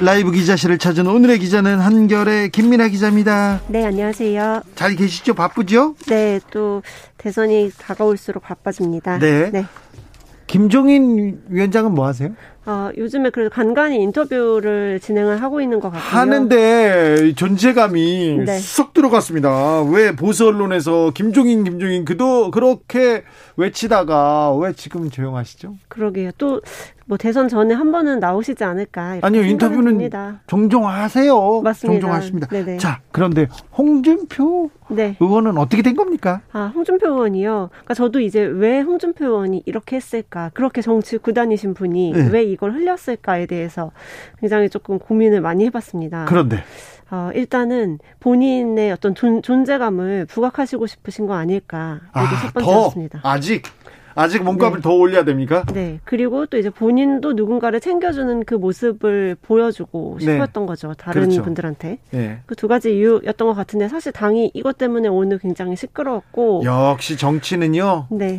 라이브 기자실을 찾은 오늘의 기자는 한결의 김민아 기자입니다. 네, 안녕하세요. 잘 계시죠? 바쁘죠? 네, 또 대선이 다가올수록 바빠집니다. 네. 네. 김종인 위원장은 뭐 하세요? 어, 요즘에 그래도 간간히 인터뷰를 진행을 하고 있는 것 같아요. 하는데 존재감이 네. 쏙 들어갔습니다. 왜 보수 언론에서 김종인, 김종인 그도 그렇게 외치다가 왜 지금 조용하시죠? 그러게요. 또 뭐 대선 전에 한 번은 나오시지 않을까? 아니요, 인터뷰는 듭니다. 종종 하세요. 맞습니다. 종종 하십니다. 네네. 자, 그런데 홍준표 네. 의원은 어떻게 된 겁니까? 아, 홍준표 의원이요. 그러니까 저도 이제 왜 홍준표 의원이 이렇게 했을까? 그렇게 정치 구단이신 분이 네. 왜 이걸 흘렸을까에 대해서 굉장히 조금 고민을 많이 해봤습니다. 그런데 어, 일단은 본인의 어떤 존, 재감을 부각하시고 싶으신 거 아닐까. 이게 아, 첫 번째였습니다. 아직 아직 몸값을 네. 더 올려야 됩니까? 네. 그리고 또 이제 본인도 누군가를 챙겨주는 그 모습을 보여주고 네. 싶었던 네. 거죠. 다른 그렇죠. 분들한테. 네. 그 두 가지 이유였던 것 같은데 사실 당이 이것 때문에 오늘 굉장히 시끄러웠고. 역시 정치는요. 네.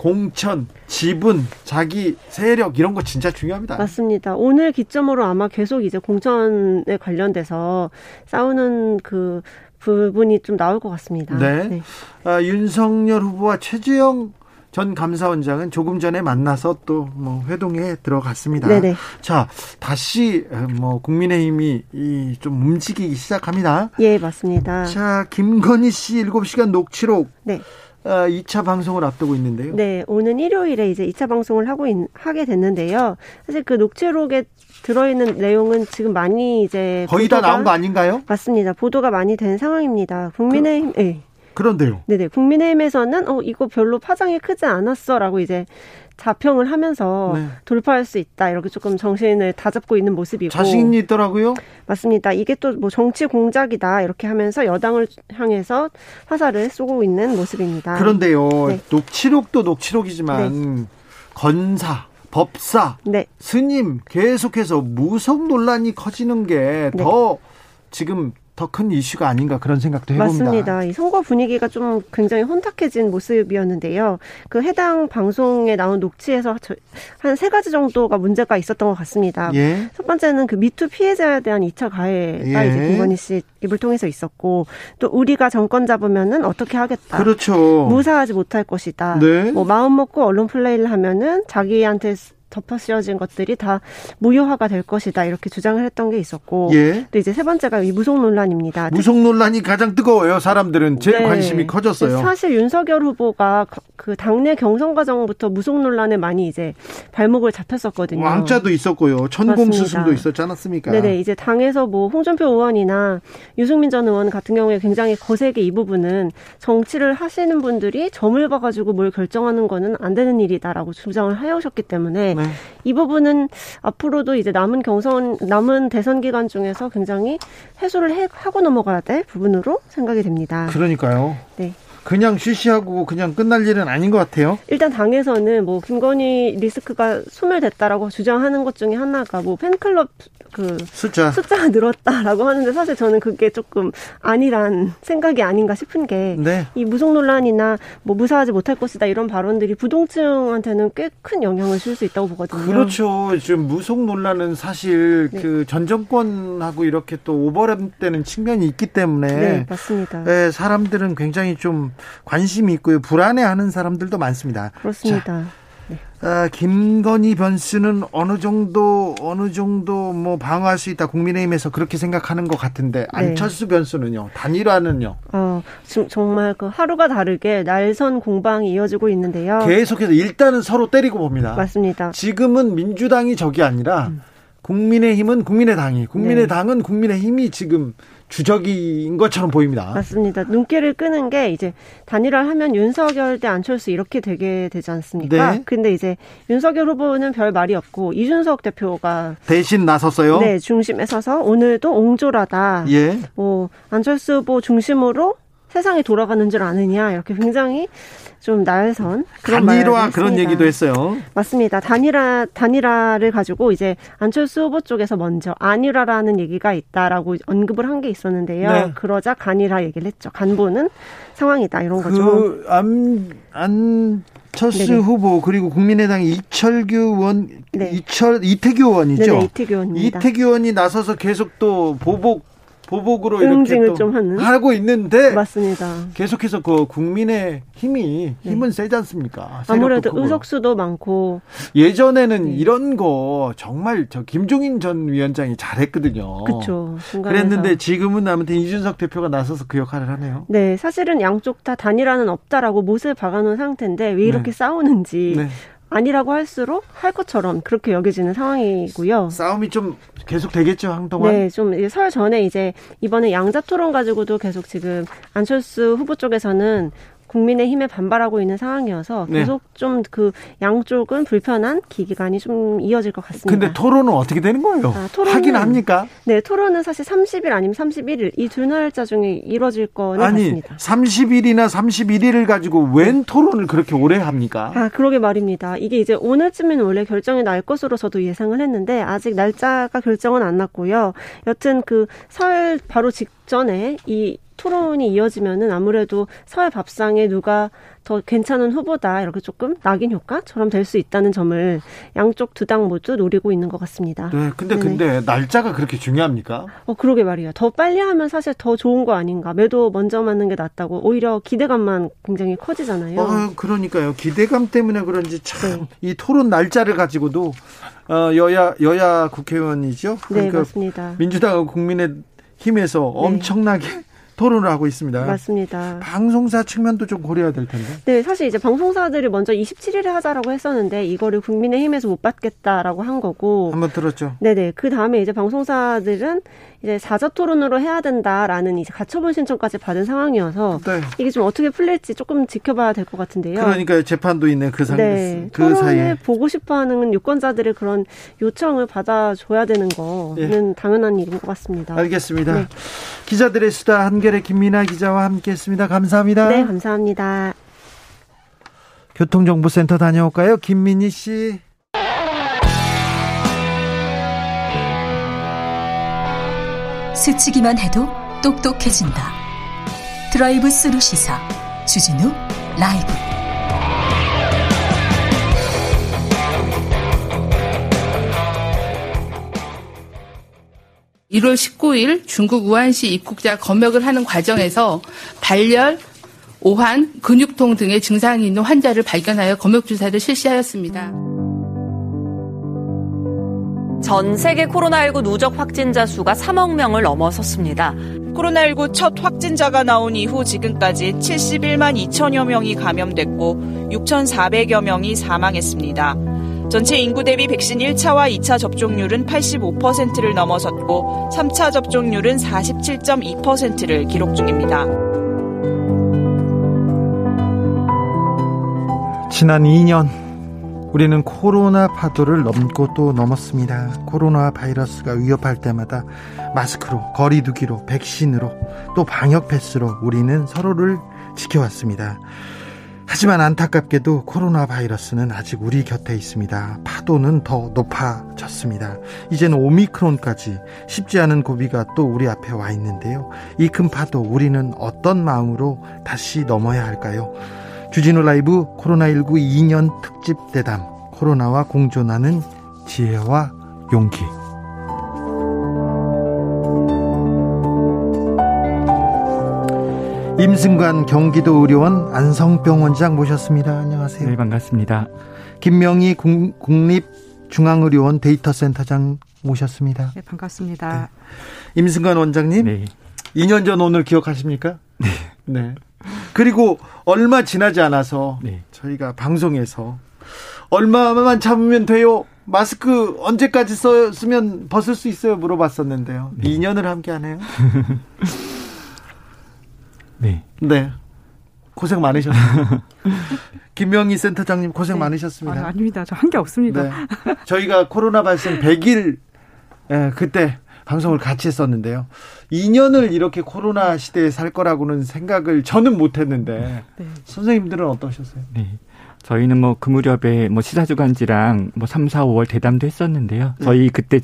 공천, 지분, 자기 세력 이런 거 진짜 중요합니다. 맞습니다. 오늘 기점으로 아마 계속 이제 공천에 관련돼서 싸우는 그 부분이 좀 나올 것 같습니다. 네. 네. 아, 윤석열 후보와 최재형 전 감사원장은 조금 전에 만나서 또 뭐 회동에 들어갔습니다. 네네. 자, 다시 뭐 국민의힘이 이좀 움직이기 시작합니다. 예, 맞습니다. 자, 김건희 씨 7시간 녹취록. 네. 2차 아, 방송을 앞두고 있는데요. 네, 오는 일요일에 이제 2차 방송을 하고 있, 하게 됐는데요. 사실 그 녹취록에 들어있는 내용은 지금 많이 이제 거의 다 나온 거 아닌가요? 맞습니다. 보도가 많이 된 상황입니다. 국민의힘, 그, 네. 그런데요. 네네. 국민의힘에서는 어 이거 별로 파장이 크지 않았어라고 이제 자평을 하면서 네. 돌파할 수 있다 이렇게 조금 정신을 다잡고 있는 모습이고 자신이 있더라고요. 맞습니다. 이게 또 뭐 정치 공작이다 이렇게 하면서 여당을 향해서 화살을 쏘고 있는 모습입니다. 그런데요, 네. 녹취록도 녹취록이지만 네. 건사 법사, 네. 스님 계속해서 무속 논란이 커지는 게더 네. 지금 더 큰 이슈가 아닌가 그런 생각도 해봅니다. 맞습니다. 이 선거 분위기가 좀 굉장히 혼탁해진 모습이었는데요. 그 해당 방송에 나온 녹취에서 한 세 가지 정도가 문제가 있었던 것 같습니다. 예. 첫 번째는 그 미투 피해자에 대한 2차 가해가 예. 이제 김건희 씨 입을 통해서 있었고 또 우리가 정권 잡으면은 어떻게 하겠다. 그렇죠. 무사하지 못할 것이다. 네. 뭐 마음 먹고 언론 플레이를 하면은 자기한테 덮어 씌워진 것들이 다 무효화가 될 것이다 이렇게 주장을 했던 게 있었고 예. 또 이제 세 번째가 이 무속 논란입니다. 무속 논란이 가장 뜨거워요. 사람들은 제일 네. 관심이 커졌어요. 사실 윤석열 후보가 그 당내 경선 과정부터 무속 논란에 많이 이제 발목을 잡혔었거든요. 왕자도 있었고요. 천공 수술도 있었지 않았습니까? 네네 이제 당에서 뭐 홍준표 의원이나 유승민 전 의원 같은 경우에 굉장히 거세게 이 부분은 정치를 하시는 분들이 점을 봐가지고 뭘 결정하는 거는 안 되는 일이다라고 주장을 해오셨기 때문에 네. 이 부분은 앞으로도 이제 남은 경선, 남은 대선 기간 중에서 굉장히 해소를 해, 하고 넘어가야 될 부분으로 생각이 됩니다. 그러니까요. 네. 그냥 쉬쉬하고 그냥 끝날 일은 아닌 것 같아요. 일단 당에서는 뭐 김건희 리스크가 소멸됐다라고 주장하는 것 중에 하나가 뭐 팬클럽 그 숫자 숫자가 늘었다라고 하는데 사실 저는 그게 조금 아니란 생각이 아닌가 싶은 게이 네. 무속 논란이나 뭐 무사하지 못할 것이다 이런 발언들이 부동층한테는 꽤 큰 영향을 줄 수 있다고 보거든요. 그렇죠. 지금 무속 논란은 사실 네. 그전 정권하고 이렇게 또 오버랩되는 측면이 있기 때문에 네, 맞습니다. 네, 사람들은 굉장히 좀 관심이 있고요. 불안해하는 사람들도 많습니다. 그렇습니다. 자, 아, 김건희 변수는 어느 정도 어느 정도 뭐 방어할 수 있다 국민의힘에서 그렇게 생각하는 것 같은데 네. 안철수 변수는요 단일화는요. 어 지금 정말 그 하루가 다르게 날선 공방이 이어지고 있는데요. 계속해서 일단은 서로 때리고 봅니다. 맞습니다. 지금은 민주당이 적이 아니라 음. 국민의힘은 국민의당이 국민의당은 네. 국민의힘이 지금 주적인 것처럼 보입니다. 맞습니다. 눈길을 끄는 게 이제 단일화 하면 윤석열 대 안철수 이렇게 되게 되지 않습니까? 네. 근데 이제 윤석열 후보는 별 말이 없고 이준석 대표가 대신 나섰어요. 네, 중심에 서서 오늘도 옹졸하다. 예. 뭐 안철수 후보 중심으로 세상이 돌아가는 줄 아느냐 이렇게 굉장히 좀 날선 그런 단일화 그런 얘기도 했어요. 맞습니다. 단일화 단일화를 가지고 이제 안철수 후보 쪽에서 먼저 안일화라는 얘기가 있다라고 언급을 한 게 있었는데요. 네. 그러자 간일화 얘기를 했죠. 간보는 상황이다 이런 거죠. 그 안 안철수 네네. 후보 그리고 국민의당 이철규 의원 네. 이철 이태규 의원이죠. 네네, 이태규 의원입니다. 이태규 의원이 나서서 계속 또 보복 보복으로 이렇게 좀 하는 하고 있는데 맞습니다. 계속해서 그 국민의 힘이 네. 힘은 네. 세지 않습니까? 아무래도 의석수도 많고 예전에는 네. 이런 거 정말 저 김종인 전 위원장이 잘했거든요. 그렇죠. 그랬는데 지금은 아무튼 이준석 대표가 나서서 그 역할을 하네요. 네, 사실은 양쪽 다 단일화는 없다라고 못을 박아놓은 상태인데 왜 이렇게 네. 싸우는지 네. 아니라고 할수록 할 것처럼 그렇게 여겨지는 상황이고요. 싸움이 좀 계속 되겠죠 한동안. 네, 좀 설 전에 이제 이번에 양자 토론 가지고도 계속 지금 안철수 후보 쪽에서는 국민의힘에 반발하고 있는 상황이어서 네. 계속 네. 좀그 양쪽은 불편한 기기간이 좀 이어질 것 같습니다. 근데 토론은 어떻게 되는 거예요? 아, 토론은, 하긴 합니까? 네, 토론은 사실 30일 아니면 31일 이 두 날짜 중에 이루어질 거는 아니, 같습니다. 30일이나 31일을 가지고 웬 토론을 그렇게 오래 합니까? 아, 그러게 말입니다. 이게 이제 오늘쯤에는 원래 결정이 날 것으로 저도 예상을 했는데 아직 날짜가 결정은 안 났고요. 여튼 그 설 바로 직전에 이 토론이 이어지면은 아무래도 사회 밥상에 누가 더 괜찮은 후보다 이렇게 조금 낙인 효과처럼 될 수 있다는 점을 양쪽 두 당 모두 노리고 있는 것 같습니다. 네, 근데 네네. 근데 날짜가 그렇게 중요합니까? 어, 그러게 말이에요. 더 빨리 하면 사실 더 좋은 거 아닌가? 매도 먼저 맞는 게 낫다고 오히려 기대감만 굉장히 커지잖아요. 어, 그러니까요. 기대감 때문에 그런지 참이 네. 토론 날짜를 가지고도 어, 여야 여야 국회의원이죠. 네, 그러니까 맞습니다. 민주당 국민의 힘에서 네. 엄청나게 토론을 하고 있습니다. 맞습니다. 방송사 측면도 좀 고려해야 될 텐데. 네, 사실 이제 방송사들이 먼저 27일에 하자라고 했었는데 이거를 국민의힘에서 못 받겠다라고 한 거고. 한번 들었죠. 네네. 그 다음에 이제 방송사들은 이제 사자 토론으로 해야 된다라는 이제 가처분 신청까지 받은 상황이어서 네. 이게 좀 어떻게 풀릴지 조금 지켜봐야 될 것 같은데요. 그러니까 재판도 있네 그, 상, 네. 그 사이에 보고 싶어하는 유권자들의 그런 요청을 받아줘야 되는 거는 네. 당연한 일인 것 같습니다. 알겠습니다. 네. 기자들의 수다 한결의 김민아 기자와 함께했습니다. 감사합니다. 네, 감사합니다. 교통정보센터 다녀올까요, 김민희 씨? 스치기만 해도 똑똑해진다. 드라이브 스루 시사 주진우 라이브. (1월 19일) 중국 우한시 입국자 검역을 하는 과정에서 발열, 오한, 근육통 등의 증상이 있는 환자를 발견하여 검역 조사를 실시하였습니다. 전 세계 코로나19 누적 확진자 수가 3억 명을 넘어섰습니다. 코로나19 첫 확진자가 나온 이후 지금까지 71만 2천여 명이 감염됐고 6,400여 명이 사망했습니다. 전체 인구 대비 백신 1차와 2차 접종률은 85%를 넘어섰고 3차 접종률은 47.2%를 기록 중입니다. 지난 2년 우리는 코로나 파도를 넘고 또 넘었습니다. 코로나 바이러스가 위협할 때마다 마스크로, 거리두기로, 백신으로, 또 방역 패스로 우리는 서로를 지켜왔습니다. 하지만 안타깝게도 코로나 바이러스는 아직 우리 곁에 있습니다. 파도는 더 높아졌습니다. 이제는 오미크론까지 쉽지 않은 고비가 또 우리 앞에 와 있는데요. 이 큰 파도 우리는 어떤 마음으로 다시 넘어야 할까요? 주진우 라이브 코로나19 2년 특집 대담 코로나와 공존하는 지혜와 용기 임승관 경기도 의료원 안성병 원장 모셨습니다. 안녕하세요. 네, 반갑습니다. 김명희 국립중앙의료원 데이터센터장 모셨습니다. 네, 반갑습니다. 네. 임승관 원장님, 네. 2년 전 오늘 기억하십니까? 네. 네. 그리고 얼마 지나지 않아서 네. 저희가 방송에서 얼마만 참으면 돼요. 마스크 언제까지 써, 쓰면 벗을 수 있어요? 물어봤었는데요. 네. 2년을 함께 하네요. 네. 네. 고생 많으셨습니다. 김명희 센터장님 고생 네. 많으셨습니다. 아, 닙니다 저 한 게 없습니다. 네. 저희가 코로나 발생 100일 예, 그때 방송을 같이 했었는데요. 2년을 이렇게 코로나 시대에 살 거라고는 생각을 저는 못 했는데 네. 선생님들은 어떠셨어요? 네. 저희는 뭐 그 무렵에 뭐 시사주간지랑 뭐 3, 4, 5월 대담도 했었는데요. 네. 저희 그때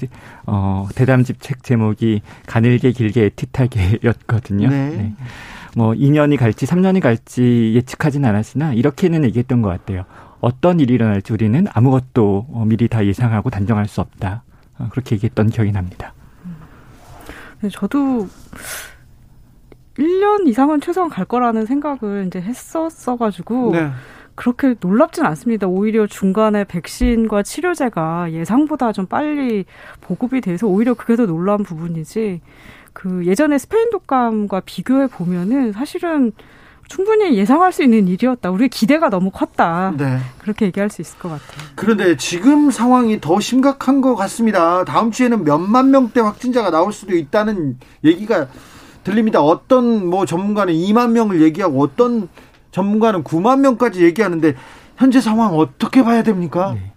어 대담집 책 제목이 가늘게 길게 애틋하게였거든요. 네. 네. 뭐 2년이 갈지 3년이 갈지 예측하진 않았으나 이렇게는 얘기했던 것 같아요. 어떤 일이 일어날지 우리는 아무것도 어, 미리 다 예상하고 단정할 수 없다. 어, 그렇게 얘기했던 기억이 납니다. 네, 저도 1년 이상은 최소한 갈 거라는 생각을 이제 했었어가지고 네. 그렇게 놀랍진 않습니다. 오히려 중간에 백신과 치료제가 예상보다 좀 빨리 보급이 돼서 오히려 그게 더 놀라운 부분이지. 그 예전에 스페인 독감과 비교해 보면은 사실은 충분히 예상할 수 있는 일이었다. 우리 기대가 너무 컸다. 네. 그렇게 얘기할 수 있을 것 같아요. 그런데 지금 상황이 더 심각한 것 같습니다. 다음 주에는 몇만 명대 확진자가 나올 수도 있다는 얘기가 들립니다. 어떤 뭐 전문가는 2만 명을 얘기하고 어떤 전문가는 9만 명까지 얘기하는데 현재 상황 어떻게 봐야 됩니까? 네.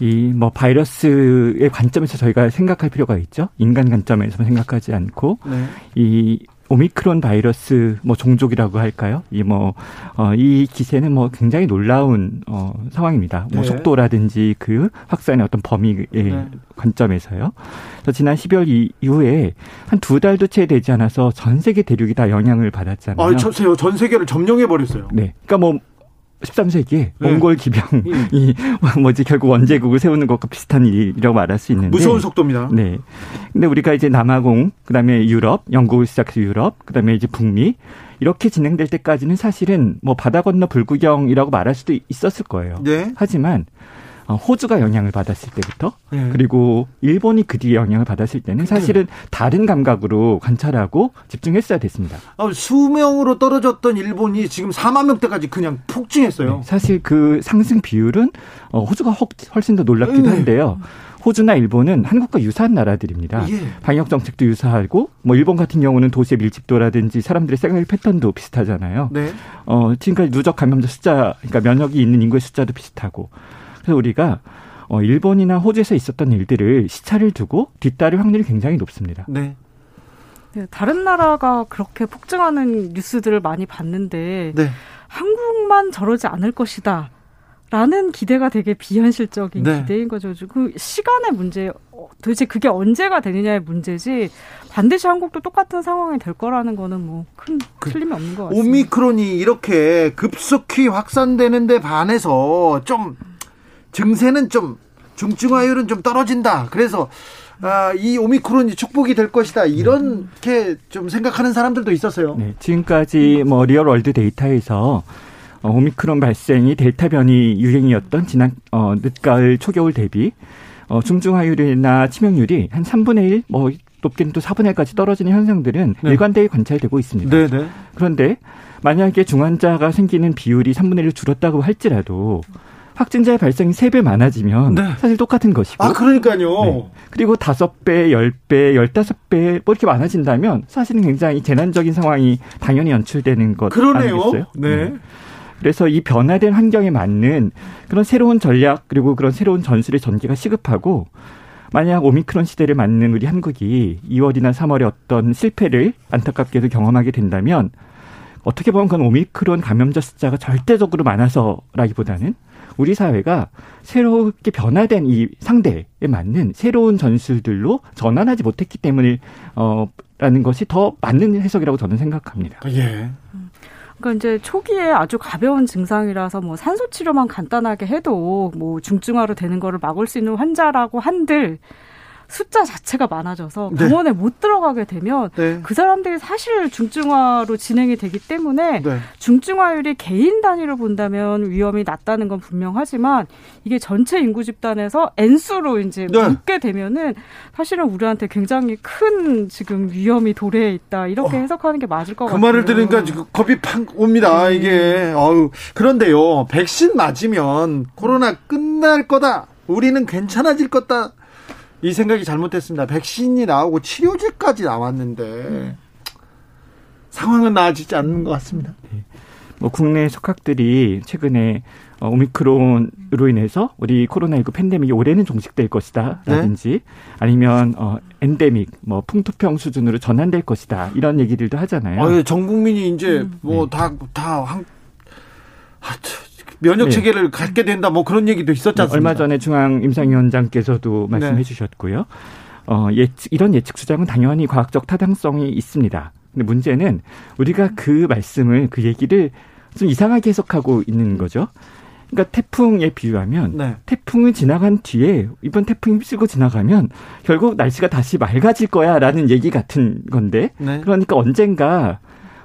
이뭐 바이러스의 관점에서 저희가 생각할 필요가 있죠. 인간 관점에서 생각하지 않고 네. 이 오미크론 바이러스 뭐 종족이라고 할까요? 이 뭐어이 어, 기세는 뭐 굉장히 놀라운 어 상황입니다. 뭐 네. 뭐 속도라든지 그 확산의 어떤 범위의 네. 관점에서요. 그래서 지난 12월 이후에 한 두 달도 채 되지 않아서 전 세계 대륙이 다 영향을 받았잖아요. 아, 저, 전 세계를 점령해 버렸어요. 네. 그러니까 뭐 13세기에 네. 몽골 기병이 음. 뭐지 결국 원제국을 세우는 것과 비슷한 일이라고 말할 수 있는데 무서운 속도입니다. 네. 근데 우리가 이제 남아공, 그다음에 유럽, 영국을 시작해서 유럽, 그다음에 이제 북미 이렇게 진행될 때까지는 사실은 뭐 바다 건너 불구경이라고 말할 수도 있었을 거예요. 네. 하지만 어, 호주가 영향을 받았을 때부터 네. 그리고 일본이 그 뒤에 영향을 받았을 때는 사실은 다른 감각으로 관찰하고 집중했어야 됐습니다. 아, 수명으로 떨어졌던 일본이 지금 4만 명대까지 그냥 폭증했어요. 네, 사실 그 상승 비율은 어, 호주가 훨씬 더 놀랍기도 네. 한데요. 호주나 일본은 한국과 유사한 나라들입니다. 예. 방역 정책도 유사하고 뭐 일본 같은 경우는 도시의 밀집도라든지 사람들의 생활 패턴도 비슷하잖아요. 네. 어, 지금까지 누적 감염자 숫자, 그러니까 면역이 있는 인구의 숫자도 비슷하고 그래서 우리가 어, 일본이나 호주에서 있었던 일들을 시차를 두고 뒤따를 확률이 굉장히 높습니다. 네. 네, 다른 나라가 그렇게 폭증하는 뉴스들을 많이 봤는데 네. 한국만 저러지 않을 것이다. 라는 기대가 되게 비현실적인 네. 기대인 거죠. 그 시간의 문제, 어, 도대체 그게 언제가 되느냐의 문제지 반드시 한국도 똑같은 상황이 될 거라는 거는 뭐큰 그 틀림이 없는 것 같습니다. 오미크론이 이렇게 급속히 확산되는데 반해서 좀 증세는 좀 중증화율은 좀 떨어진다. 그래서 아, 이 오미크론이 축복이 될 것이다. 이렇게 좀 생각하는 사람들도 있었어요. 네, 지금까지 뭐 real world 데이터에서 어, 오미크론 발생이 델타 변이 유행이었던 지난 어, 늦가을 초겨울 대비 어, 중증화율이나 치명률이 한 3분의 1, 뭐 높게는 또 4분의 1까지 떨어지는 현상들은 네. 일관되게 관찰되고 있습니다. 네네. 네. 그런데 만약에 중환자가 생기는 비율이 3분의 1로 줄었다고 할지라도 확진자의 발생이 3배 많아지면 네. 사실 똑같은 것이고. 아, 그러니까요. 네. 그리고 5배, 10배, 15배 뭐 이렇게 많아진다면 사실은 굉장히 재난적인 상황이 당연히 연출되는 것 그러네요. 아니겠어요? 네. 네. 그래서 이 변화된 환경에 맞는 그런 새로운 전략 그리고 그런 새로운 전술의 전개가 시급하고 만약 오미크론 시대를 맞는 우리 한국이 2월이나 3월에 어떤 실패를 안타깝게도 경험하게 된다면 어떻게 보면 그건 오미크론 감염자 숫자가 절대적으로 많아서라기보다는 우리 사회가 새롭게 변화된 이 상대에 맞는 새로운 전술들로 전환하지 못했기 때문에 어 라는 것이 더 맞는 해석이라고 저는 생각합니다. 예. 그러니까 이제 초기에 아주 가벼운 증상이라서 뭐 산소 치료만 간단하게 해도 뭐 중증화로 되는 거를 막을 수 있는 환자라고 한들 숫자 자체가 많아져서 네. 병원에 네. 못 들어가게 되면 네. 그 사람들이 사실 중증화로 진행이 되기 때문에 네. 중증화율이 개인 단위로 본다면 위험이 낮다는 건 분명하지만 이게 전체 인구 집단에서 N수로 이제 네. 묻게 되면은 사실은 우리한테 굉장히 큰 지금 위험이 도래해 있다 이렇게 어. 해석하는 게 맞을 것 그 같아요. 그 말을 들으니까 지금 겁이 팍 옵니다. 네. 이게 어우 그런데요 백신 맞으면 코로나 끝날 거다. 우리는 괜찮아질 거다. 이 생각이 잘못됐습니다. 백신이 나오고 치료제까지 나왔는데 음. 상황은 나아지지 않는 것 같습니다. 네. 뭐 국내 속학들이 최근에 어, 오미크론으로 인해서 우리 코로나19 팬데믹이 올해는 종식될 것이다. 라든지 네? 아니면 어, 엔데믹, 뭐 풍토병 수준으로 전환될 것이다. 이런 얘기들도 하잖아요. 아, 전 국민이 이제 음. 뭐다 다 한, 아, 면역 네. 체계를 네. 갖게 된다. 뭐 그런 얘기도 있었지 않습니까? 얼마 전에 중앙 임상위원장께서도 말씀해 네. 주셨고요. 어, 예측, 이런 예측 주장은 당연히 과학적 타당성이 있습니다. 근데 문제는 우리가 그 말씀을 그 얘기를 좀 이상하게 해석하고 있는 거죠. 그러니까 태풍에 비유하면 네. 태풍이 지나간 뒤에 이번 태풍이 휩쓸고 지나가면 결국 날씨가 다시 맑아질 거야라는 얘기 같은 건데 네. 그러니까 언젠가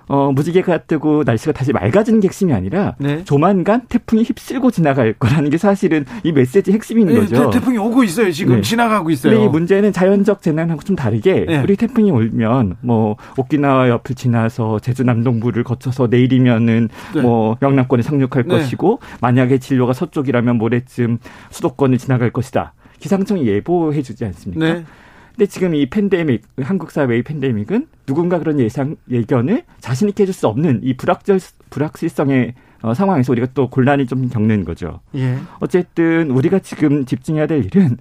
어, 무지개가 뜨고 날씨가 다시 맑아지는 게 핵심이 아니라 네. 조만간 태풍이 휩쓸고 지나갈 거라는 게 사실은 이 메시지 핵심인 네, 거죠. 태, 풍이 오고 있어요. 지금 네. 지나가고 있어요. 근데 이 문제는 자연적 재난하고 좀 다르게 네. 우리 태풍이 오면 뭐 오키나와 옆을 지나서 제주 남동부를 거쳐서 내일이면은 네. 뭐 영남권에 상륙할 네. 것이고 만약에 진로가 서쪽이라면 모레쯤 수도권을 지나갈 것이다. 기상청이 예보해 주지 않습니까? 근데 지금 이 팬데믹, 한국 사회의 팬데믹은 누군가 그런 예상, 예견을 자신있게 해줄 수 없는 이 불확절, 불확실성의 어, 상황에서 우리가 또 곤란이 좀 겪는 거죠. 예. 어쨌든 우리가 지금 집중해야 될 일은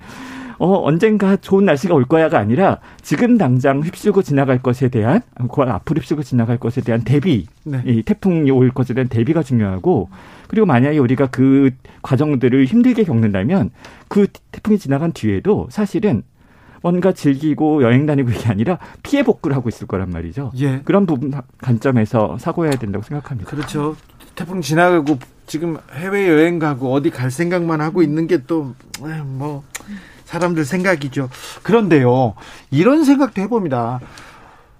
어, 언젠가 좋은 날씨가 올 거야가 아니라 지금 당장 휩쓸고 지나갈 것에 대한, 그 앞으로 휩쓸고 지나갈 것에 대한 대비, 네. 이 태풍이 올 것에 대한 대비가 중요하고, 그리고 만약에 우리가 그 과정들을 힘들게 겪는다면 그 태풍이 지나간 뒤에도 사실은 뭔가 즐기고 여행 다니고 이게 아니라 피해 복구를 하고 있을 거란 말이죠. 예. 그런 부분 관점에서 사고해야 된다고 생각합니다. 그렇죠. 태풍 지나가고 지금 해외 여행 가고 어디 갈 생각만 하고 있는 게 또 뭐 사람들 생각이죠. 그런데요. 이런 생각도 해봅니다.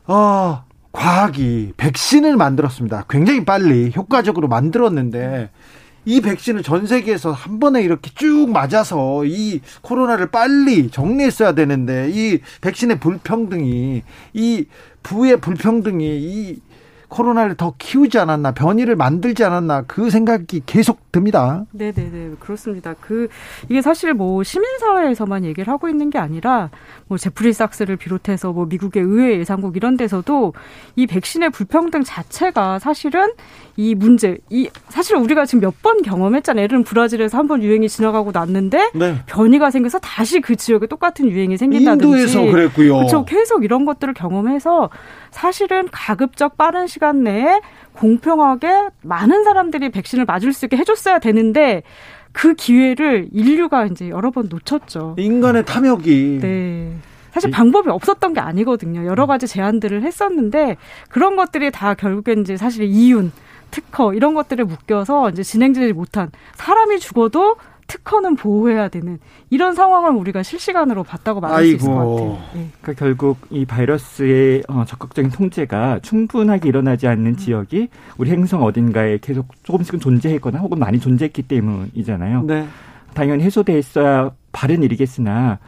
어, 과학이 백신을 만들었습니다. 굉장히 빨리 효과적으로 만들었는데 이 백신을 전 세계에서 한 번에 이렇게 쭉 맞아서 이 코로나를 빨리 정리했어야 되는데 이 백신의 불평등이 이 부의 불평등이 이 코로나를 더 키우지 않았나 변이를 만들지 않았나 그 생각이 계속 듭니다. 네 네 네 그렇습니다. 그 이게 사실 뭐 시민 사회에서만 얘기를 하고 있는 게 아니라 뭐 제프리 sak스를 비롯해서 뭐 미국의 의회 예상국 이런 데서도 이 백신의 불평등 자체가 사실은 이 문제, 이 사실 우리가 지금 몇 번 경험했잖아요. 예를 들면 브라질에서 한 번 유행이 지나가고 났는데 네. 변이가 생겨서 다시 그 지역에 똑같은 유행이 생긴다든지 인도에서 그랬고요. 그렇죠. 계속 이런 것들을 경험해서 사실은 가급적 빠른 시간 내에 공평하게 많은 사람들이 백신을 맞을 수 있게 해줬어야 되는데 그 기회를 인류가 이제 여러 번 놓쳤죠. 인간의 탐욕이. 네. 사실 방법이 없었던 게 아니거든요. 여러 가지 제안들을 했었는데 그런 것들이 다 결국엔 이제 사실 이윤, 특허 이런 것들을 묶여서 이제 진행되지 못한 사람이 죽어도 특허는 보호해야 되는 이런 상황을 우리가 실시간으로 봤다고 말할 아이고. 수 있을 것 같아요. 네. 그러니까 결국 이 바이러스의 어, 적극적인 통제가 충분하게 일어나지 않는 음. 지역이 우리 행성 어딘가에 계속 조금씩은 존재했거나 혹은 많이 존재했기 때문이잖아요. 네. 당연히 해소돼 있어야 바른 일이겠으나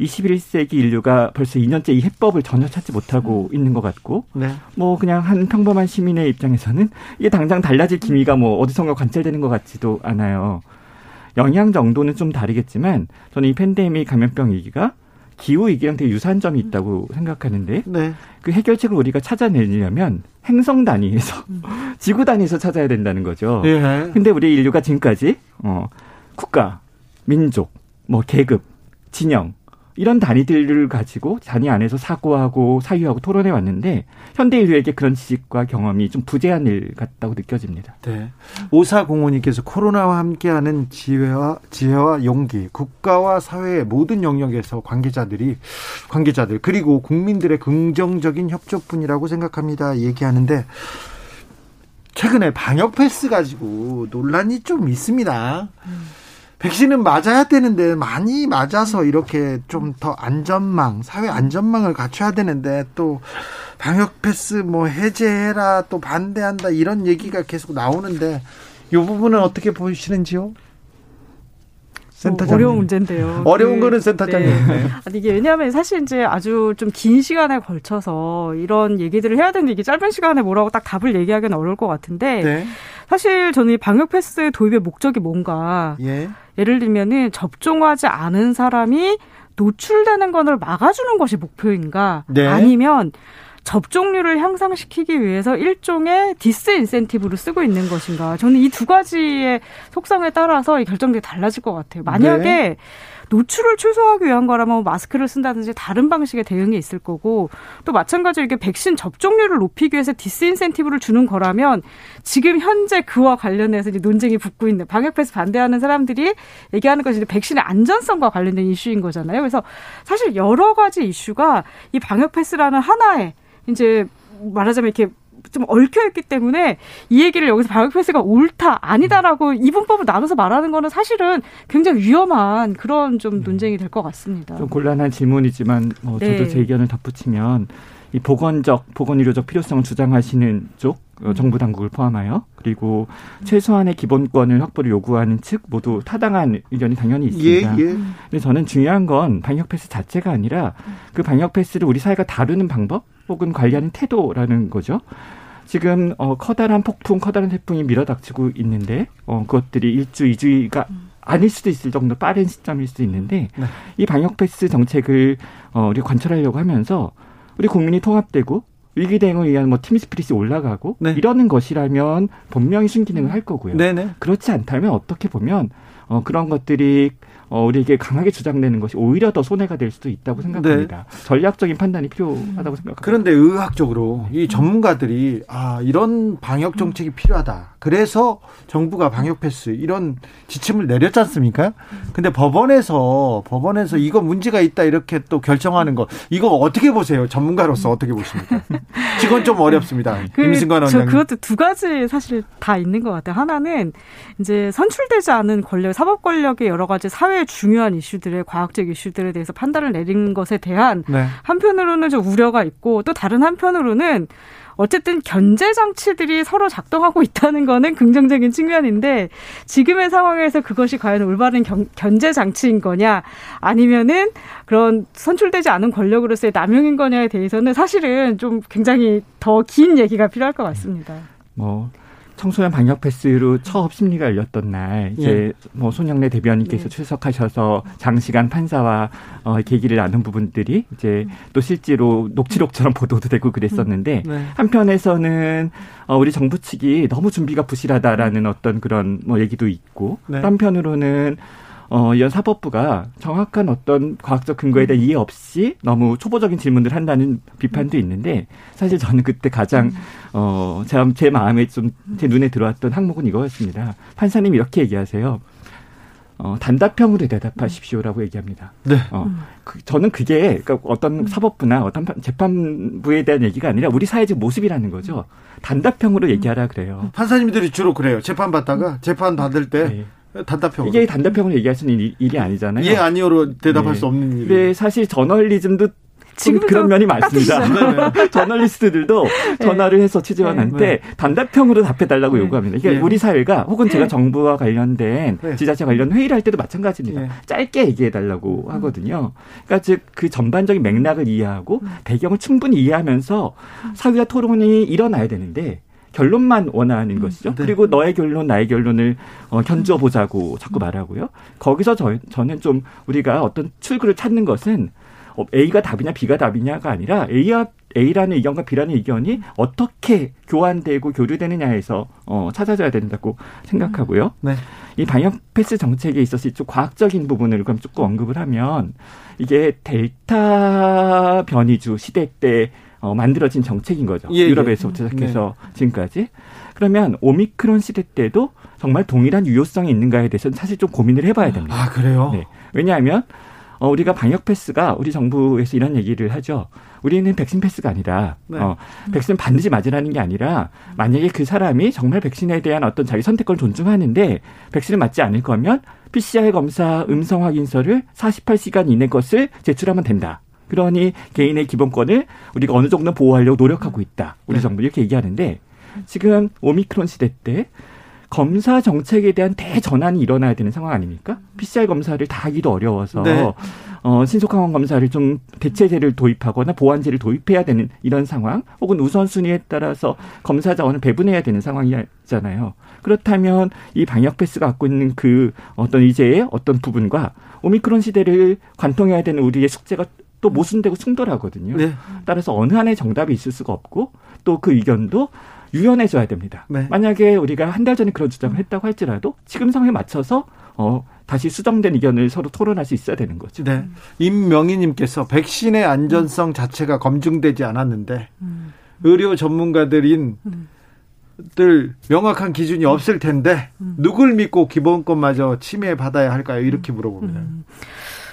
21세기 인류가 벌써 2년째 이 해법을 전혀 찾지 못하고 음. 있는 것 같고, 네. 뭐 그냥 한 평범한 시민의 입장에서는 이게 당장 달라질 기미가 뭐 어디선가 관찰되는 것 같지도 않아요. 영향 정도는 좀 다르겠지만 저는 이 팬데믹 감염병 위기가 기후 위기랑 되게 유사한 점이 있다고 생각하는데 네. 그 해결책을 우리가 찾아내려면 행성 단위에서 음. 지구 단위에서 찾아야 된다는 거죠. 예. 근데 우리 인류가 지금까지 어 국가, 민족, 뭐 계급, 진영 이런 단위들을 가지고 단위 안에서 사고하고 사유하고 토론해 왔는데 현대 인류에게 그런 지식과 경험이 좀 부재한 일 같다고 느껴집니다. 네. 오사공호님께서 코로나와 함께하는 지혜와 지혜와 용기, 국가와 사회의 모든 영역에서 관계자들이 관계자들 그리고 국민들의 긍정적인 협조뿐이라고 생각합니다. 얘기하는데 최근에 방역 패스 가지고 논란이 좀 있습니다. 음. 백신은 맞아야 되는데 많이 맞아서 이렇게 좀 더 안전망, 사회 안전망을 갖춰야 되는데 또 방역 패스 뭐 해제해라 또 반대한다 이런 얘기가 계속 나오는데 이 부분은 어떻게 보시는지요? 센터장 어려운 문제인데요. 어려운 그, 거는 센터장님. 네. 네. 아니 이게 왜냐하면 사실 이제 아주 좀 긴 시간에 걸쳐서 이런 얘기들을 해야 되는데 이게 짧은 시간에 뭐라고 딱 답을 얘기하기는 어려울 것 같은데 네. 사실 저는 이 방역 패스 도입의 목적이 뭔가 예. 예를 들면은 접종하지 않은 사람이 노출되는 것을 막아주는 것이 목표인가? 네. 아니면 접종률을 향상시키기 위해서 일종의 disincentive로 쓰고 있는 것인가? 저는 이 두 가지의 속성에 따라서 이 결정들이 달라질 것 같아요. 만약에 네. 노출을 최소화하기 위한 거라면 마스크를 쓴다든지 다른 방식의 대응이 있을 거고 또 마찬가지로 이게 백신 접종률을 높이기 위해서 disincentive를 주는 거라면 지금 현재 그와 관련해서 이제 논쟁이 붙고 있는 방역 패스 반대하는 사람들이 얘기하는 것이 백신의 안전성과 관련된 이슈인 거잖아요. 그래서 사실 여러 가지 이슈가 이 방역 패스라는 하나의 이제 말하자면 이렇게 좀 얽혀있기 때문에 이 얘기를 여기서 방역 패스가 옳다 아니다라고 이분법을 나눠서 말하는 거는 사실은 굉장히 위험한 그런 좀 네. 논쟁이 될 것 같습니다. 좀 곤란한 질문이지만 뭐 저도 네. 제 의견을 덧붙이면 이 보건적 보건의료적 필요성을 주장하시는 쪽 어, 정부 당국을 포함하여 그리고 최소한의 기본권을 확보를 요구하는 측 모두 타당한 의견이 당연히 있습니다. 예, 예. 근데 저는 중요한 건 방역 패스 자체가 아니라 그 방역 패스를 우리 사회가 다루는 방법 혹은 관리하는 태도라는 거죠. 지금 어 커다란 폭풍, 커다란 태풍이 밀어닥치고 있는데 어 그것들이 일주, 이주가 아닐 수도 있을 정도 빠른 시점일 수도 있는데 네. 이 방역 패스 정책을 어 우리 관철하려고 하면서 우리 국민이 통합되고 위기 대응을 위한 뭐 팀 스피릿이 올라가고 네. 이러는 것이라면 분명히 순기능을 할 거고요. 네네. 그렇지 않다면 어떻게 보면 어 그런 것들이 어, 우리에게 강하게 주장되는 것이 오히려 더 손해가 될 수도 있다고 생각합니다. 네. 전략적인 판단이 필요하다고 생각합니다. 그런데 의학적으로 이 전문가들이 아 이런 방역 정책이 필요하다. 그래서 정부가 방역 패스 이런 지침을 내렸지 않습니까? 근데 법원에서 법원에서 이거 문제가 있다 이렇게 또 결정하는 거 이거 어떻게 보세요? 전문가로서 어떻게 보십니까? 이건 좀 어렵습니다. 그, 임승관 원장님. 그것도 두 가지 사실 다 있는 것 같아요. 하나는 이제 선출되지 않은 권력, 사법 권력의 여러 가지 사회 중요한 이슈들의 과학적 이슈들에 대해서 판단을 내린 것에 대한 네. 한편으로는 좀 우려가 있고 또 다른 한편으로는 어쨌든 견제 장치들이 서로 작동하고 있다는 거는 긍정적인 측면인데 지금의 상황에서 그것이 과연 올바른 경, 견제 장치인 거냐 아니면은 그런 선출되지 않은 권력으로서의 남용인 거냐에 대해서는 사실은 좀 굉장히 더 긴 얘기가 필요할 것 같습니다. 뭐 청소년 방역 패스로 처업 심리가 열렸던 날 이제 예. 뭐 손영래 대변인께서 예. 출석하셔서 장시간 판사와 어 계기를 나눈 부분들이 이제 또 실제로 녹취록처럼 보도도 되고 그랬었는데 음. 네. 한편에서는 어 우리 정부 측이 너무 준비가 부실하다라는 어떤 그런 뭐 얘기도 있고 네. 한편으로는 어, 이 사법부가 정확한 어떤 과학적 근거에 대한 이해 없이 너무 초보적인 질문을 한다는 비판도 있는데 사실 저는 그때 가장 어, 제가 제 마음에 좀 제 눈에 들어왔던 항목은 이거였습니다. 판사님 이렇게 얘기하세요. 어, 단답형으로 대답하십시오라고 얘기합니다. 네. 어, 그, 저는 그게 그러니까 어떤 사법부나 어떤 재판부에 대한 얘기가 아니라 우리 사회적 모습이라는 거죠. 단답형으로 얘기하라 그래요. 판사님들이 주로 그래요. 재판 받다가 재판 받을 때 네. 단답형 이게 단답형으로 얘기할 수 있는 일이 아니잖아요. 예 아니요로 대답할 네. 수 없는 일. 네, 사실 저널리즘도 지금 그런 면이 많습니다. 네, 네. 저널리스트들도 네. 전화를 해서 취재원한테 네. 단답형으로 답해달라고 네. 요구합니다. 이게 우리 사회가 혹은 제가 정부와 관련된 지자체 관련 회의를 할 때도 마찬가지입니다. 짧게 얘기해달라고 음. 하거든요. 그러니까 즉 그 전반적인 맥락을 이해하고 음. 배경을 충분히 이해하면서 음. 사회와 토론이 일어나야 되는데 결론만 원하는 음, 것이죠. 네. 그리고 너의 결론, 나의 결론을 어, 견주어 보자고 자꾸 말하고요. 거기서 저, 저는 좀 우리가 어떤 출구를 찾는 것은 어, A가 답이냐 B가 답이냐가 아니라 A와 A라는 의견과 B라는 의견이 어떻게 교환되고 교류되느냐에서 어, 찾아져야 된다고 생각하고요. 네. 이 방역 패스 정책에 있어서 이쪽 과학적인 부분을 그럼 조금 언급을 하면 이게 델타 변이주 시대 때 어, 만들어진 정책인 거죠. 예, 예. 유럽에서부터 시작해서 네. 지금까지. 그러면 오미크론 시대 때도 정말 동일한 유효성이 있는가에 대해서는 사실 좀 고민을 해봐야 됩니다. 아 그래요? 네. 왜냐하면 어, 우리가 방역 패스가 우리 정부에서 이런 얘기를 하죠. 우리는 백신 패스가 아니다. 네. 어, 백신 반드시 맞으라는 게 아니라 만약에 그 사람이 정말 백신에 대한 어떤 자기 선택권을 존중하는데 백신을 맞지 않을 거면 PCR 검사 음성 확인서를 48시간 이내 것을 제출하면 된다. 그러니 개인의 기본권을 우리가 어느 정도 보호하려고 노력하고 있다. 우리 네. 정부 이렇게 얘기하는데 지금 오미크론 시대 때 검사 정책에 대한 대전환이 일어나야 되는 상황 아닙니까? PCR 검사를 다 하기도 어려워서 네. 어, 신속항원 검사를 좀 대체제를 도입하거나 보완제를 도입해야 되는 이런 상황, 혹은 우선순위에 따라서 검사 자원을 배분해야 되는 상황이잖아요. 그렇다면 이 방역 패스가 갖고 있는 그 어떤 이제의 어떤 부분과 오미크론 시대를 관통해야 되는 우리의 숙제가 또 모순되고 충돌하거든요. 네. 따라서 어느 한에 정답이 있을 수가 없고 또 그 의견도 유연해져야 됩니다. 네. 만약에 우리가 한 달 전에 그런 주장을 했다고 할지라도 지금 상황에 맞춰서 어 다시 수정된 의견을 서로 토론할 수 있어야 되는 거죠. 네. 임명희님께서 백신의 안전성 자체가 검증되지 않았는데 음. 의료 전문가들인 음. 들 명확한 기준이 없을 텐데 음. 누굴 믿고 기본권마저 침해받아야 할까요? 이렇게 물어봅니다.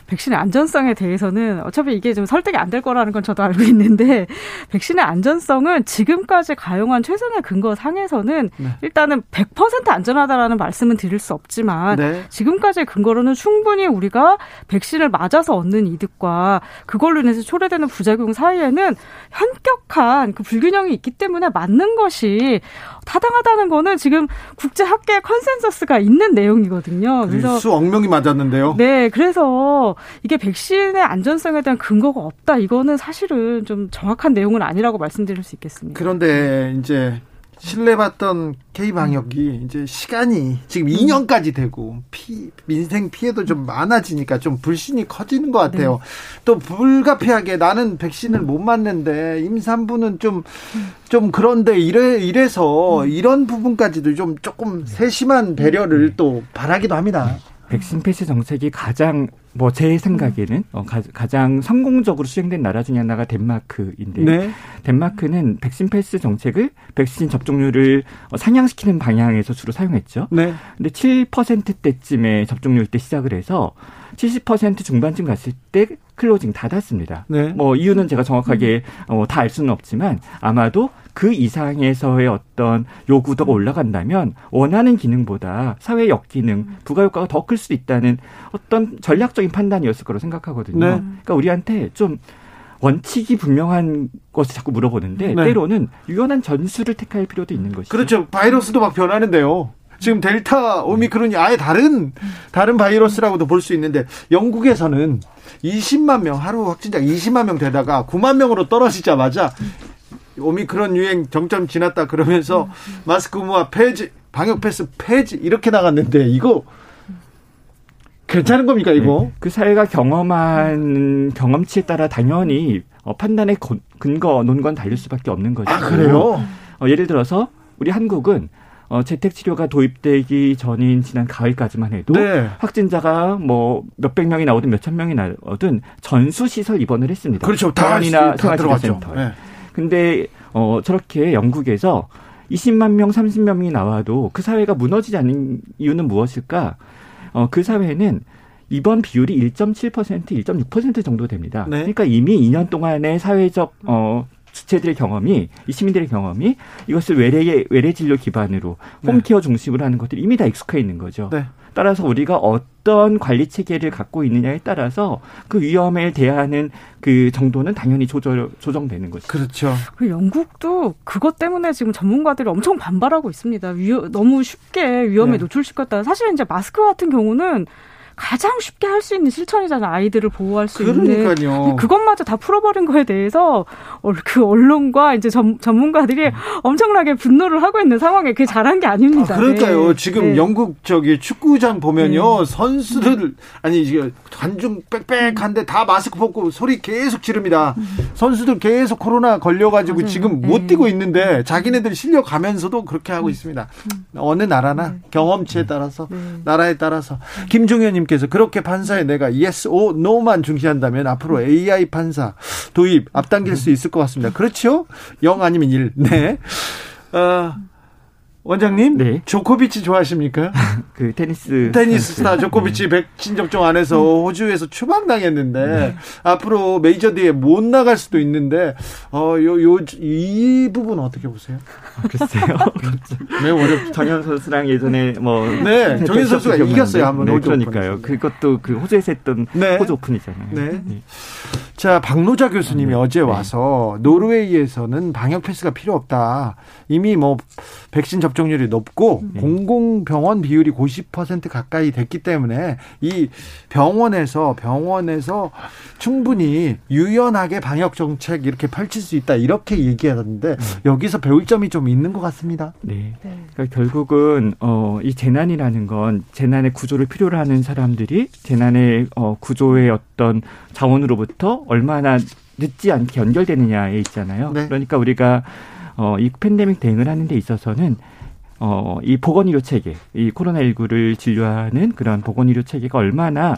음. 백신의 안전성에 대해서는 어차피 이게 좀 설득이 안 될 거라는 건 저도 알고 있는데 백신의 안전성은 지금까지 가용한 최선의 근거 상에서는 네. 일단은 100% 안전하다라는 말씀은 드릴 수 없지만 네. 지금까지의 근거로는 충분히 우리가 백신을 맞아서 얻는 이득과 그걸로 인해서 초래되는 부작용 사이에는 현격한 그 불균형이 있기 때문에 맞는 것이 타당하다는 거는 지금 국제 학계 consensus가 있는 내용이거든요. 그래서 수 억 명이 맞았는데요. 네, 그래서 이게 백신의 안전성에 대한 근거가 없다. 이거는 사실은 좀 정확한 내용은 아니라고 말씀드릴 수 있겠습니다. 그런데 이제 신뢰받던 K방역이 이제 시간이 지금 2년까지 되고 피, 민생 피해도 좀 많아지니까 좀 불신이 커지는 것 같아요. 네. 또 불가피하게 나는 백신을 못 맞는데 임산부는 좀, 좀 그런데 이래, 이래서 이런 부분까지도 좀 조금 세심한 배려를 또 바라기도 합니다. 백신 패스 정책이 가장 뭐 제 생각에는 어, 가, 장 성공적으로 수행된 나라 중에 하나가 덴마크인데 네. 덴마크는 백신 패스 정책을 백신 접종률을 어, 상향시키는 방향에서 주로 사용했죠. 네. 근데 7%대쯤의 접종률 때 시작을 해서 70% 중반쯤 갔을 때 closing 닫았습니다. 네. 뭐 이유는 제가 정확하게 어, 다 알 수는 없지만 아마도 그 이상에서의 어떤 요구도가 올라간다면 원하는 기능보다 사회 역기능, 부가효과가 더 클 수 있다는 어떤 전략적인 판단이었을 거라고 생각하거든요. 네. 그러니까 우리한테 좀 원칙이 분명한 것을 자꾸 물어보는데 네. 때로는 유연한 전술을 택할 필요도 있는 것이죠. 그렇죠. 바이러스도 막 변하는데요. 지금 델타 오미크론이 아예 다른 다른 바이러스라고도 볼 수 있는데 영국에서는 20만 명 하루 확진자 20만 명 되다가 9만 명으로 떨어지자마자 오미크론 유행 정점 지났다 그러면서 마스크 무화 폐지 방역 패스 폐지 이렇게 나갔는데 이거 괜찮은 겁니까 이거? 네. 그 사회가 경험한 경험치에 따라 당연히 어, 판단의 근거 논건 달릴 수밖에 없는 거죠. 아 그래요? 어, 예를 들어서 우리 한국은 어, 재택 치료가 도입되기 전인 지난 가을까지만 해도 네. 확진자가 뭐 몇백 명이 나오든 몇천 명이 나오든 전수 시설 입원을 했습니다. 그렇죠. 다이나 생활치료센터. 네. 근데 어 저렇게 영국에서 20만 명, 30만 명이 나와도 그 사회가 무너지지 않는 이유는 무엇일까? 어 그 사회는 이번 비율이 1.7%, 1.6% 정도 됩니다. 네. 그러니까 이미 2년 동안의 사회적 어 주체들의 경험이 이 시민들의 경험이 이것을 외래 외래 진료 기반으로 네. 홈케어 중심으로 하는 것들이 이미 다 익숙해 있는 거죠. 네. 따라서 우리가 어떤 관리 체계를 갖고 있느냐에 따라서 그 위험에 대하는 그 정도는 당연히 조절 조정되는 것이죠. 그렇죠. 그 영국도 그것 때문에 지금 전문가들이 엄청 반발하고 있습니다. 위험, 너무 쉽게 위험에 네. 노출시켰다. 사실 이제 마스크 같은 경우는 가장 쉽게 할 수 있는 실천이잖아요. 아이들을 보호할 수 그러니까요. 있는. 그것마저 다 풀어버린 거에 대해서 그 언론과 이제 전, 전문가들이 엄청나게 분노를 하고 있는 상황에 그게 잘한 게 아닙니다. 아, 그러니까요. 네. 지금 네. 영국 저기 축구장 보면요. 네. 선수들 아니 이게 관중 빽빽한데 다 마스크 벗고 소리 계속 지릅니다. 선수들 계속 코로나 걸려가지고 맞아요. 지금 못 네. 뛰고 있는데 자기네들 실려가면서도 그렇게 하고 있습니다. 어느 나라나 네. 경험치에 따라서 나라에 따라서 김종현님 님께서 그렇게 판사에 내가 yes, or no만 중시한다면 앞으로 AI 판사 도입 앞당길 수 있을 것 같습니다. 그렇죠? 0 아니면 1. 네. 어, 원장님, 네. 조코비치 좋아하십니까? 그 테니스 테니스 스타 조코비치 네. 백신 접종 안 해서 호주에서 추방당했는데 네. 앞으로 메이저대회 못 나갈 수도 있는데 어요 요이 부분 어떻게 보세요? 아, 글쎄요. 매우 어렵. 정현 선수랑 예전에 뭐 네, 정현 선수가 이겼어요 한번 네, 그러니까요. 그것도 그 호주에서 했던 네. 호주 오픈이잖아요. 네. 네. 자, 박노자 교수님이 네. 어제 네. 와서 노르웨이에서는 방역 패스가 필요 없다. 이미 뭐 백신 접종률이 높고 네. 공공병원 비율이 90% 가까이 됐기 때문에 이 병원에서 병원에서 충분히 유연하게 방역 정책 이렇게 펼칠 수 있다. 이렇게 얘기하는데 네. 여기서 배울 점이 좀 있는 것 같습니다. 네. 그러니까 결국은 어, 이 재난이라는 건 재난의 구조를 필요로 하는 사람들이 재난의 어, 구조의 어떤 자원으로부터 얼마나 늦지 않게 연결되느냐에 있잖아요. 네. 그러니까 우리가 어, 이 팬데믹 대응을 하는 데 있어서는 어, 이 보건의료 체계, 이 코로나19를 진료하는 그런 보건의료 체계가 얼마나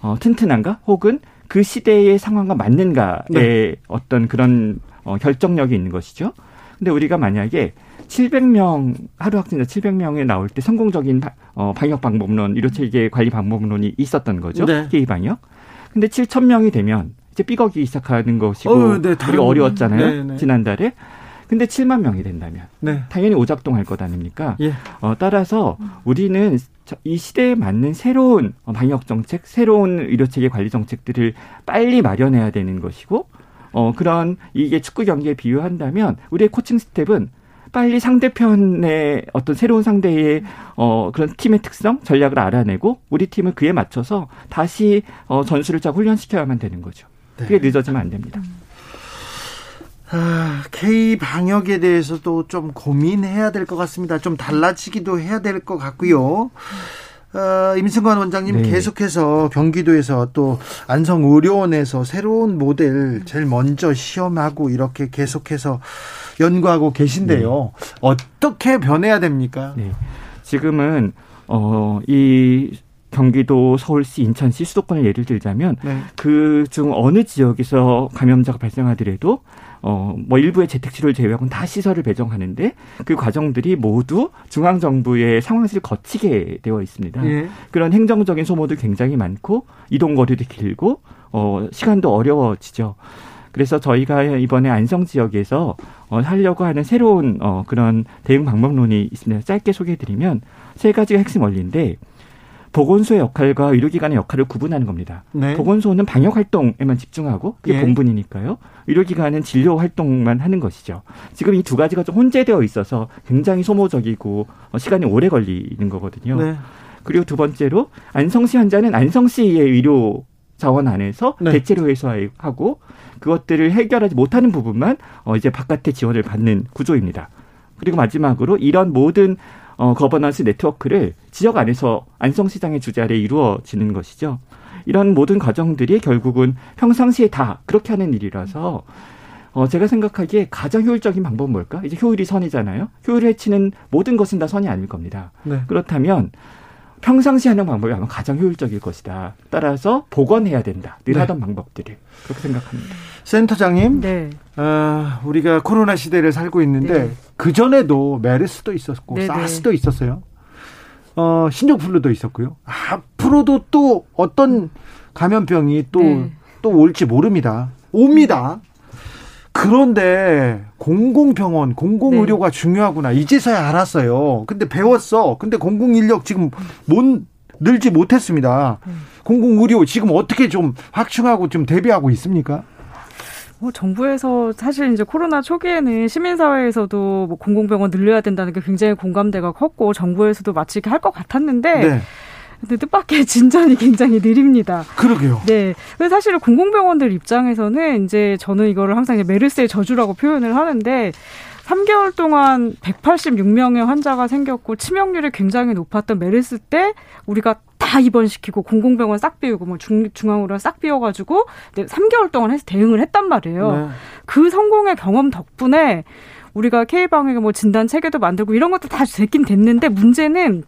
어, 튼튼한가 혹은 그 시대의 상황과 맞는가에 네. 어떤 그런 어, 결정력이 있는 것이죠. 근데 우리가 만약에 700명 하루 확진자 700명에 나올 때 성공적인 바, 어, 방역 방법론, 의료 체계 관리 방법론이 있었던 거죠. 네. K 방역. 근데 7천 명이 되면 이제 삐걱이 시작하는 것이고 어, 네, 우리가 어려웠잖아요. 네, 네. 지난달에. 근데 7만 명이 된다면 네. 당연히 오작동할 것 아닙니까? 예. 어, 따라서 우리는 이 시대에 맞는 새로운 방역 정책, 새로운 의료 체계 관리 정책들을 빨리 마련해야 되는 것이고 어 그런 이게 축구 경기에 비유한다면 우리의 코칭 스텝은 빨리 상대편의 어떤 새로운 상대의 어 그런 팀의 특성 전략을 알아내고 우리 팀을 그에 맞춰서 다시 어 전술을 쫙 훈련시켜야만 되는 거죠. 그게 네. 늦어지면 안 됩니다. 아, K 방역에 대해서도 좀 고민해야 될 것 같습니다. 좀 달라지기도 해야 될 것 같고요. 어, 임승관 원장님 네. 계속해서 경기도에서 또 안성 의료원에서 새로운 모델 제일 먼저 시험하고 이렇게 계속해서 연구하고 계신데요. 네. 어떻게 변해야 됩니까? 네. 지금은 어, 이 경기도, 서울시, 인천시 수도권을 예를 들자면 네. 그중 어느 지역에서 감염자가 발생하더라도 어, 뭐 일부의 재택치료를 제외하고는 다 시설을 배정하는데 그 과정들이 모두 중앙 정부의 상황실을 거치게 되어 있습니다. 예. 그런 행정적인 소모도 굉장히 많고 이동 거리도 길고 어, 시간도 어려워지죠. 그래서 저희가 이번에 안성 지역에서 어, 하려고 하는 새로운 어, 그런 대응 방법론이 있습니다. 짧게 소개해드리면 세 가지가 핵심 원리인데 보건소의 역할과 의료기관의 역할을 구분하는 겁니다. 네. 보건소는 방역 활동에만 집중하고 그게 예. 본분이니까요. 의료기관은 진료 활동만 하는 것이죠. 지금 이 두 가지가 좀 혼재되어 있어서 굉장히 소모적이고 어, 시간이 오래 걸리는 거거든요. 네. 그리고 두 번째로 안성시 환자는 안성시의 의료 자원 안에서 네. 대체로 해소하고 그것들을 해결하지 못하는 부분만 어 이제 바깥의 지원을 받는 구조입니다. 그리고 마지막으로 이런 모든 어, 거버넌스 네트워크를 지역 안에서 안성시장의 아래 이루어지는 것이죠. 이런 모든 과정들이 결국은 평상시에 다 그렇게 하는 일이라서 어, 제가 생각하기에 가장 효율적인 방법은 뭘까? 이제 효율이 선이잖아요. 효율을 해치는 모든 것은 다 선이 아닐 겁니다. 네. 그렇다면 평상시 하는 방법이 아마 가장 효율적일 것이다. 따라서 복원해야 된다. 늘 네. 하던 방법들을 그렇게 생각합니다. 센터장님, 네. 어, 우리가 코로나 시대를 살고 있는데 네. 그 전에도 메르스도 있었고 네, 네. 사스도 있었어요. 어, 신종플루도 있었고요. 앞으로도 또 어떤 감염병이 또또 네. 또 올지 모릅니다. 옵니다. 그런데 공공병원, 공공의료가 네. 중요하구나. 이제서야 알았어요. 근데 배웠어. 근데 공공인력 지금 못 늘지 못했습니다. 음. 공공의료 지금 어떻게 좀 확충하고 좀 대비하고 있습니까? 뭐 정부에서 사실 이제 코로나 초기에는 시민사회에서도 뭐 공공병원 늘려야 된다는 게 굉장히 공감대가 컸고 정부에서도 마치 할것 같았는데 네. 근데 뜻밖의 진전이 굉장히 느립니다. 그러게요. 네. 그래서 사실 공공병원들 입장에서는 이제 저는 이거를 항상 메르스의 저주라고 표현을 하는데 3개월 동안 186명의 환자가 생겼고 치명률이 굉장히 높았던 메르스 때 우리가 다 입원시키고 공공병원 싹 비우고 뭐 중, 중앙으로 싹 비워가지고 3개월 동안 해서 대응을 했단 말이에요. 네. 그 성공의 경험 덕분에 우리가 K방역의 뭐 진단 체계도 만들고 이런 것도 다 됐긴 됐는데 문제는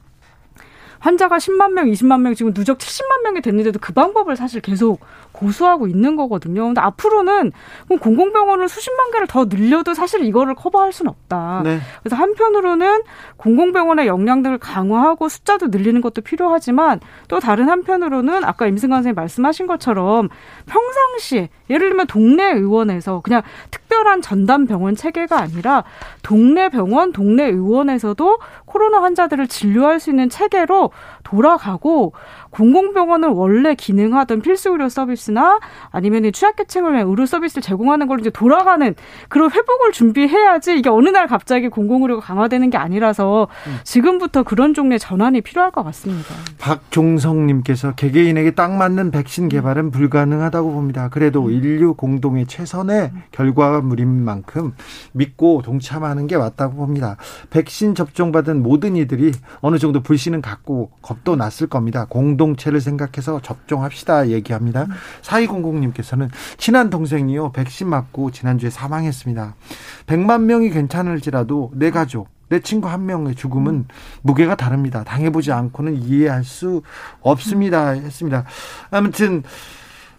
환자가 10만 명, 20만 명, 지금 누적 70만 명이 됐는데도 그 방법을 사실 계속 고수하고 있는 거거든요. 근데 앞으로는 공공병원을 수십만 개를 더 늘려도 사실 이거를 커버할 수는 없다. 네. 그래서 한편으로는 공공병원의 역량들을 강화하고 숫자도 늘리는 것도 필요하지만 또 다른 한편으로는 아까 임승관 선생님 말씀하신 것처럼 평상시에 예를 들면 동네 의원에서 그냥 특별한 전담 병원 체계가 아니라 동네 병원, 동네 의원에서도 코로나 환자들을 진료할 수 있는 체계로 돌아가고 공공병원은 원래 기능하던 필수 의료 서비스나 아니면 취약계층을 위한 의료 서비스를 제공하는 걸 이제 돌아가는 그런 회복을 준비해야지 이게 어느 날 갑자기 공공의료가 강화되는 게 아니라서 지금부터 그런 종류의 전환이 필요할 것 같습니다. 박종성님께서 개개인에게 딱 맞는 백신 개발은 불가능하다고 봅니다. 그래도 인류 공동의 최선의 결과물인 만큼 믿고 동참하는 게 맞다고 봅니다. 백신 접종받은 모든 이들이 어느 정도 불신은 갖고 겁도 났을 겁니다. 공동체를 생각해서 접종합시다 얘기합니다. 4200님께서는 친한 동생이요. 백신 맞고 지난주에 사망했습니다. 100만 명이 괜찮을지라도 내 가족 내 친구 한 명의 죽음은 무게가 다릅니다. 당해보지 않고는 이해할 수 없습니다. 했습니다. 아무튼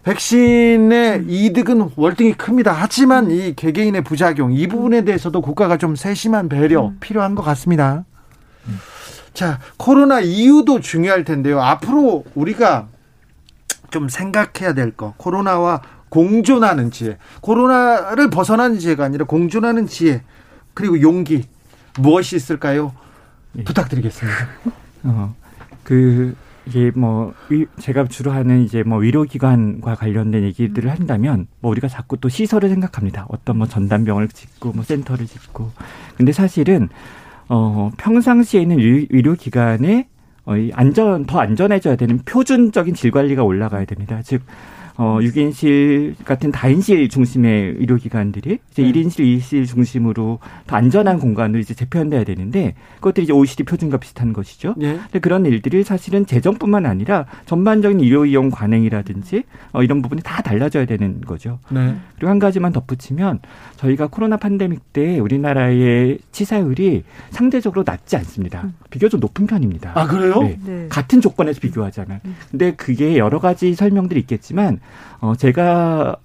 백신의 이득은 월등히 큽니다. 하지만 이 개개인의 부작용 이 부분에 대해서도 국가가 좀 세심한 배려 음. 필요한 것 같습니다. 자, 코로나 이유도 중요할 텐데요. 앞으로 우리가 좀 생각해야 될 거. 코로나와 공존하는 지혜. 코로나를 벗어나는 지혜가 아니라 공존하는 지혜. 그리고 용기. 무엇이 있을까요? 예. 부탁드리겠습니다. 어, 그 이게 뭐 제가 주로 하는 이제 뭐 의료기관과 관련된 얘기들을 한다면 뭐 우리가 자꾸 또 시설을 생각합니다. 어떤 뭐 전담병을 짓고 뭐 센터를 짓고 근데 사실은 어 평상시에는 의료기관에 어, 안전 더 안전해져야 되는 표준적인 질 관리가 올라가야 됩니다. 즉 어, 6인실 같은 다인실 중심의 의료기관들이 이제 네. 1인실, 2인실 중심으로 더 안전한 공간을 이제 재편돼야 되는데 그것들이 이제 OECD 표준과 비슷한 것이죠. 네. 근데 그런 일들이 사실은 재정뿐만 아니라 전반적인 의료 이용 관행이라든지 어, 이런 부분이 다 달라져야 되는 거죠. 네. 그리고 한 가지만 덧붙이면 저희가 코로나 팬데믹 때 우리나라의 치사율이 상대적으로 낮지 않습니다. 음. 비교적 높은 편입니다. 아, 그래요? 네. 네. 같은 조건에서 비교하자면. 음. 근데 그게 여러 가지 설명들이 있겠지만 어, 제가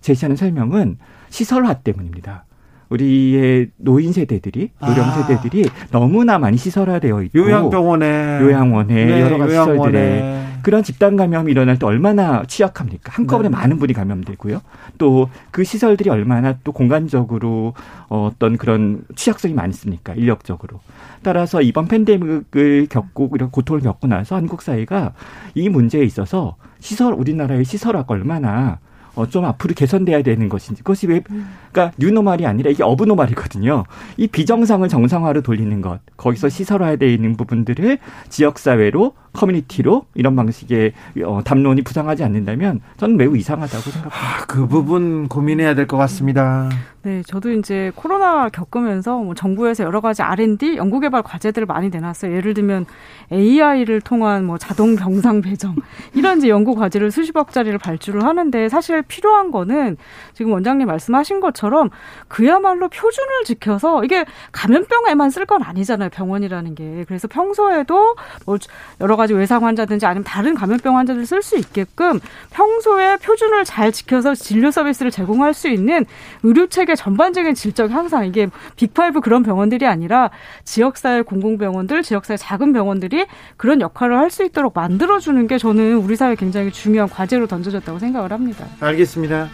제시하는 설명은 시설화 때문입니다. 우리의 노인 세대들이 요령 아. 세대들이 너무나 많이 시설화되어 있고 요양병원에 요양원에 네, 여러 가지 요양원에. 시설들에 그런 집단 감염이 일어날 때 얼마나 취약합니까? 한꺼번에 네. 많은 분이 감염되고요. 또 그 시설들이 얼마나 또 공간적으로 어떤 그런 취약성이 많습니까? 인력적으로. 따라서 이번 팬데믹을 겪고 이런 고통을 겪고 나서 한국 사회가 이 문제에 있어서 시설 우리나라의 시설화가 얼마나 어, 좀 앞으로 개선돼야 되는 것인지. 그것이 왜 그러니까 뉴노말이 아니라 이게 어브노말이거든요. 이 비정상을 정상화로 돌리는 것. 거기서 시설화되어 있는 부분들을 지역 사회로 커뮤니티로 이런 방식의 어, 담론이 부상하지 않는다면 저는 매우 이상하다고 생각합니다. 아, 그 부분 고민해야 될 것 같습니다. 네, 저도 이제 코로나 겪으면서 뭐 정부에서 여러 가지 R&D 연구개발 과제들을 많이 내놨어요. 예를 들면 AI를 통한 뭐 자동 병상 배정 이런 이제 연구 과제를 수십억짜리를 발주를 하는데 사실 필요한 거는 지금 원장님 말씀하신 것처럼 그야말로 표준을 지켜서 이게 감염병에만 쓸 건 아니잖아요. 병원이라는 게 그래서 평소에도 뭐 여러 가지 외상 환자든지 아니면 다른 감염병 환자들 쓸 수 있게끔 평소에 표준을 잘 지켜서 진료 서비스를 제공할 수 있는 의료 체계 전반적인 질적 향상 이게 big five 그런 병원들이 아니라 지역사회 공공병원들, 지역사회 작은 병원들이 그런 역할을 할 수 있도록 만들어 주는 게 저는 우리 사회 굉장히 중요한 과제로 던져졌다고 생각을 합니다. 알겠습니다.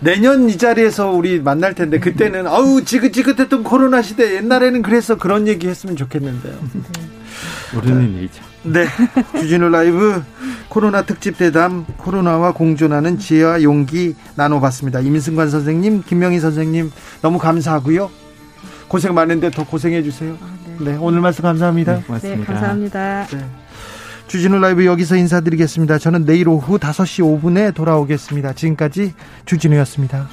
내년 이 자리에서 우리 만날 텐데 그때는 아우 지긋지긋했던 코로나 시대 옛날에는 그래서 그런 얘기 했으면 좋겠는데요. 모르는 일이죠. 네. 주진우 라이브 코로나 특집 대담 코로나와 공존하는 지혜와 용기 나눠봤습니다. 임승관 선생님, 김명희 선생님 너무 감사하고요. 고생 많은데 더 고생해 주세요. 아, 네. 네. 오늘 말씀 감사합니다. 네, 고맙습니다. 네, 감사합니다. 네. 주진우 라이브 여기서 인사드리겠습니다. 저는 내일 오후 5시 5분에 돌아오겠습니다. 지금까지 주진우였습니다.